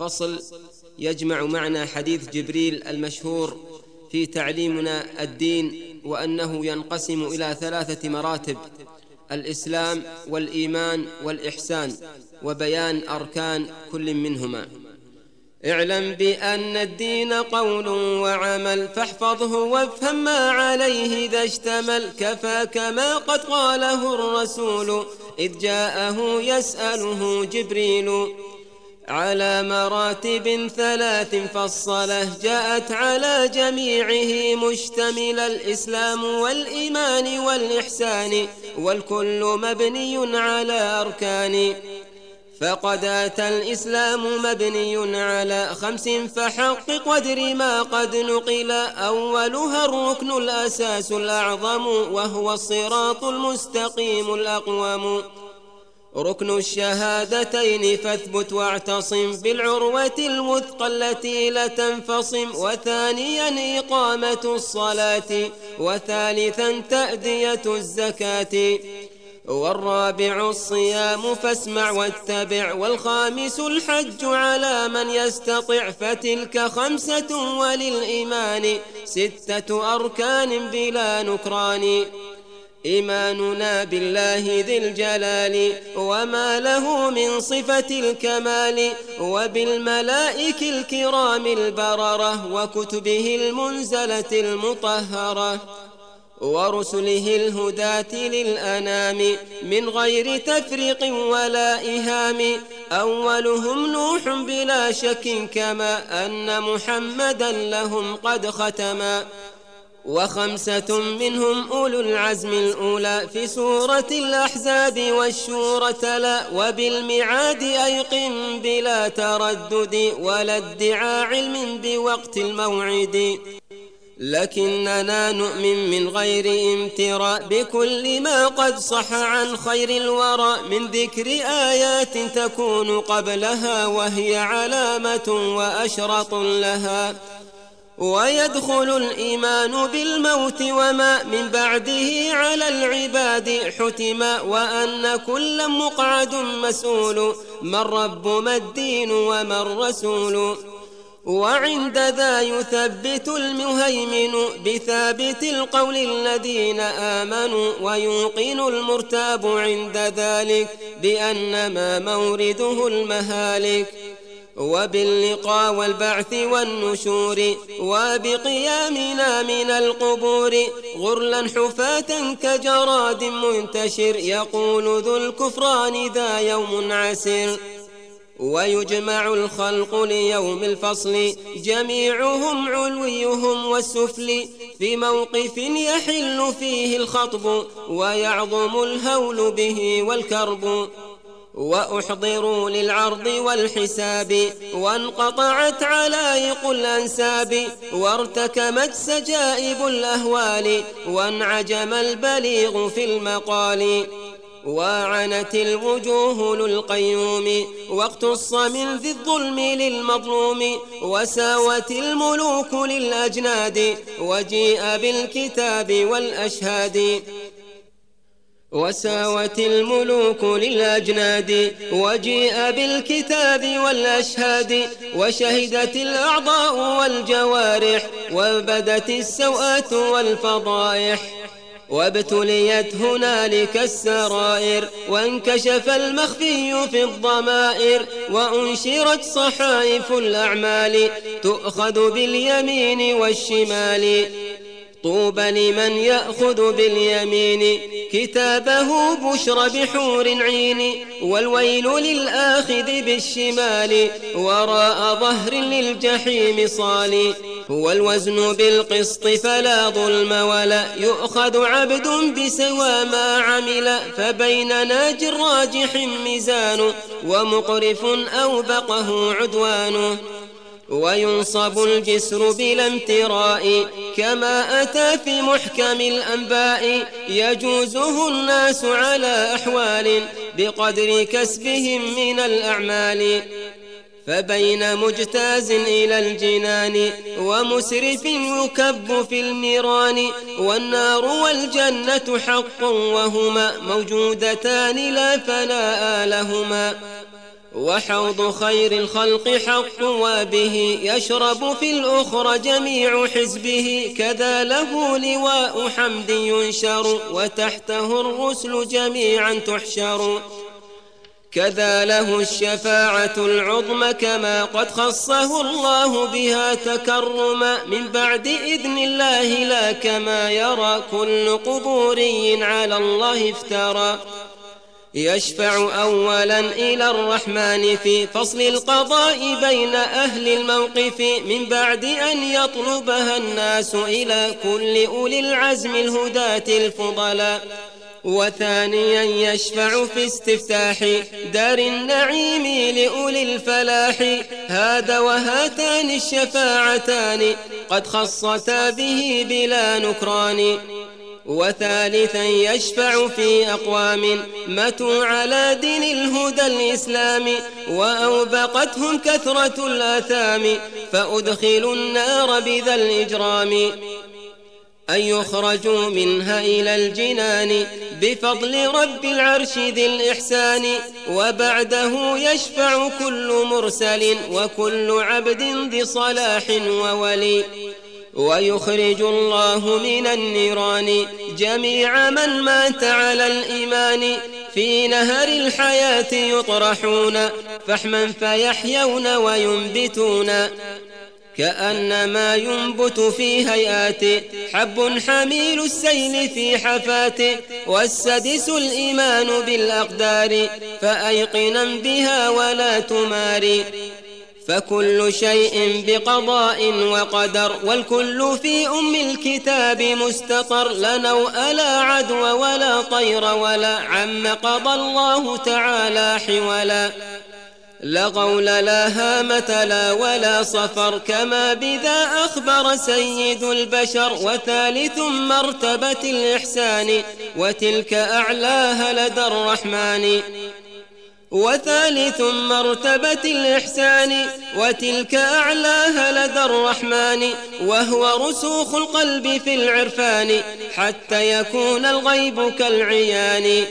فصل يجمع معنى حديث جبريل المشهور في تعليمنا الدين وأنه ينقسم إلى ثلاثة مراتب الإسلام والإيمان والإحسان وبيان أركان كل منهما. اعلم بأن الدين قول وعمل فاحفظه وافهم ما عليه إذا اشتمل. كفاك ما قد قاله الرسول إذ جاءه يسأله جبريل على مراتب ثلاث فالصلاة جاءت على جميعه مشتمل الإسلام والإيمان والإحسان والكل مبني على أركان. فقد أتى الإسلام مبني على خمس فحقق وادر ما قد نقل. أولها الركن الأساس الأعظم وهو الصراط المستقيم الأقوم. ركن الشهادتين فاثبت واعتصم بالعروة الوثقى التي لا تنفصم وثانيا إقامة الصلاة وثالثا تأدية الزكاة. والرابع الصيام فاسمع واتبع والخامس الحج على من يستطع فتلك خمسة وللإيمان ستة أركان بلا نكران. إيماننا بالله ذي الجلال وما له من صفة الكمال وبالملائك الكرام البررة وكتبه المنزلة المطهرة ورسله الهداة للأنام من غير تفريق ولا إهام. أولهم نوح بلا شك كما أن محمدا لهم قد ختما. وخمسة منهم أولو العزم الأولى في سورة الأحزاب والشورى تلا وبالمعاد أيقن بلا تردد ولا ادعاء علم بوقت الموعد. لكننا نؤمن من غير امتراء بكل ما قد صح عن خير الورى. من ذكر آيات تكون قبلها وهي علامة وأشرط لها. ويدخل الإيمان بالموت وما من بعده على العباد حتما وأن كل مقعد مسؤول ما الرب ما الدين وما الرسول. وعند ذا يثبت المهيمن بثابت القول الذين آمنوا ويوقن المرتاب عند ذلك بأن ما مورده المهالك. وباللقاء والبعث والنشور وبقيامنا من القبور غرلا حفاة كجراد منتشر يقول ذو الكفران ذا يوم عسر ويجمع الخلق ليوم الفصل جميعهم علويهم والسفل في موقف يحل فيه الخطب ويعظم الهول به والكرب. وأحضروا للعرض والحساب وانقطعت علائق الأنساب وارتكمت سجائب الأهوال وانعجم البليغ في المقال. وعنت الوجوه للقيوم واقتص من ذي الظلم للمظلوم وساوت الملوك للأجناد وجيء بالكتاب والأشهاد. وساوت الملوك للأجناد وجيء بالكتاب والأشهاد وشهدت الأعضاء والجوارح وبدت السوءات والفضائح. وابتليت هنالك السرائر وانكشف المخفي في الضمائر وأنشرت صحائف الأعمال تؤخذ باليمين والشمال. طوبى لمن يأخذ باليمين كتابه بشر بحور عين والويل للآخذ بالشمال وراء ظهر للجحيم صالي هو الوزن بالقسط فلا ظلم ولا يؤخذ عبد بسوى ما عمل فبين ناج راجح ميزان ومقرف أوبقه عدوان وينصب الجسر بلا امتراء كما أتى في محكم الأنباء يجوزه الناس على أحوال بقدر كسبهم من الأعمال. فبين مجتاز إلى الجنان ومسرف يكب في النيران والنار والجنة حق وهما موجودتان لا فناء لهما. وحوض خير الخلق حق وبه يشرب في الأخرى جميع حزبه. كذا له لواء حمد ينشر وتحته الرسل جميعا تحشر. كذا له الشفاعة العظمى كما قد خصه الله بها تكرما من بعد إذن الله لا كما يرى كل قبوري على الله افترى. يشفع أولا إلى الرحمن في فصل القضاء بين أهل الموقف من بعد أن يطلبها الناس إلى كل أولي العزم الهداة الفضلاء. وثانيا يشفع في استفتاح دار النعيم لأولي الفلاح. هذا وهاتان الشفاعتان قد خصتا به بلا نكران. وثالثا يشفع في أقوام ماتوا على دين الهدى الإسلام وأوبقتهم كثرة الآثام فأدخلوا النار بذا الإجرام. أن يخرجوا منها إلى الجنان بفضل رب العرش ذي الإحسان وبعده يشفع كل مرسل وكل عبد ذي صلاح وولي. ويخرج الله من النيران جميع من مات على الإيمان. في نهر الحياة يطرحون فحما فيحيون وينبتون. كأنما ينبت في هيئات حب حميل السيل في حفاته والسدس الإيمان بالأقدار فأيقنا بها ولا تماري فكل شيء بقضاء وقدر والكل في أم الكتاب مستطر. لا نوء لا عدو ولا طير ولا عم. قضى الله تعالى حولا. لا غول لا هامة لا ولا صفر. كما بذا أخبر سيد البشر. وثالث مرتبة الإحسان. وتلك أعلاها لدى الرحمن. وثالث مرتبة الإحسان وتلك أعلاها لدى الرحمن وهو رسوخ القلب في العرفان حتى يكون الغيب كالعيان.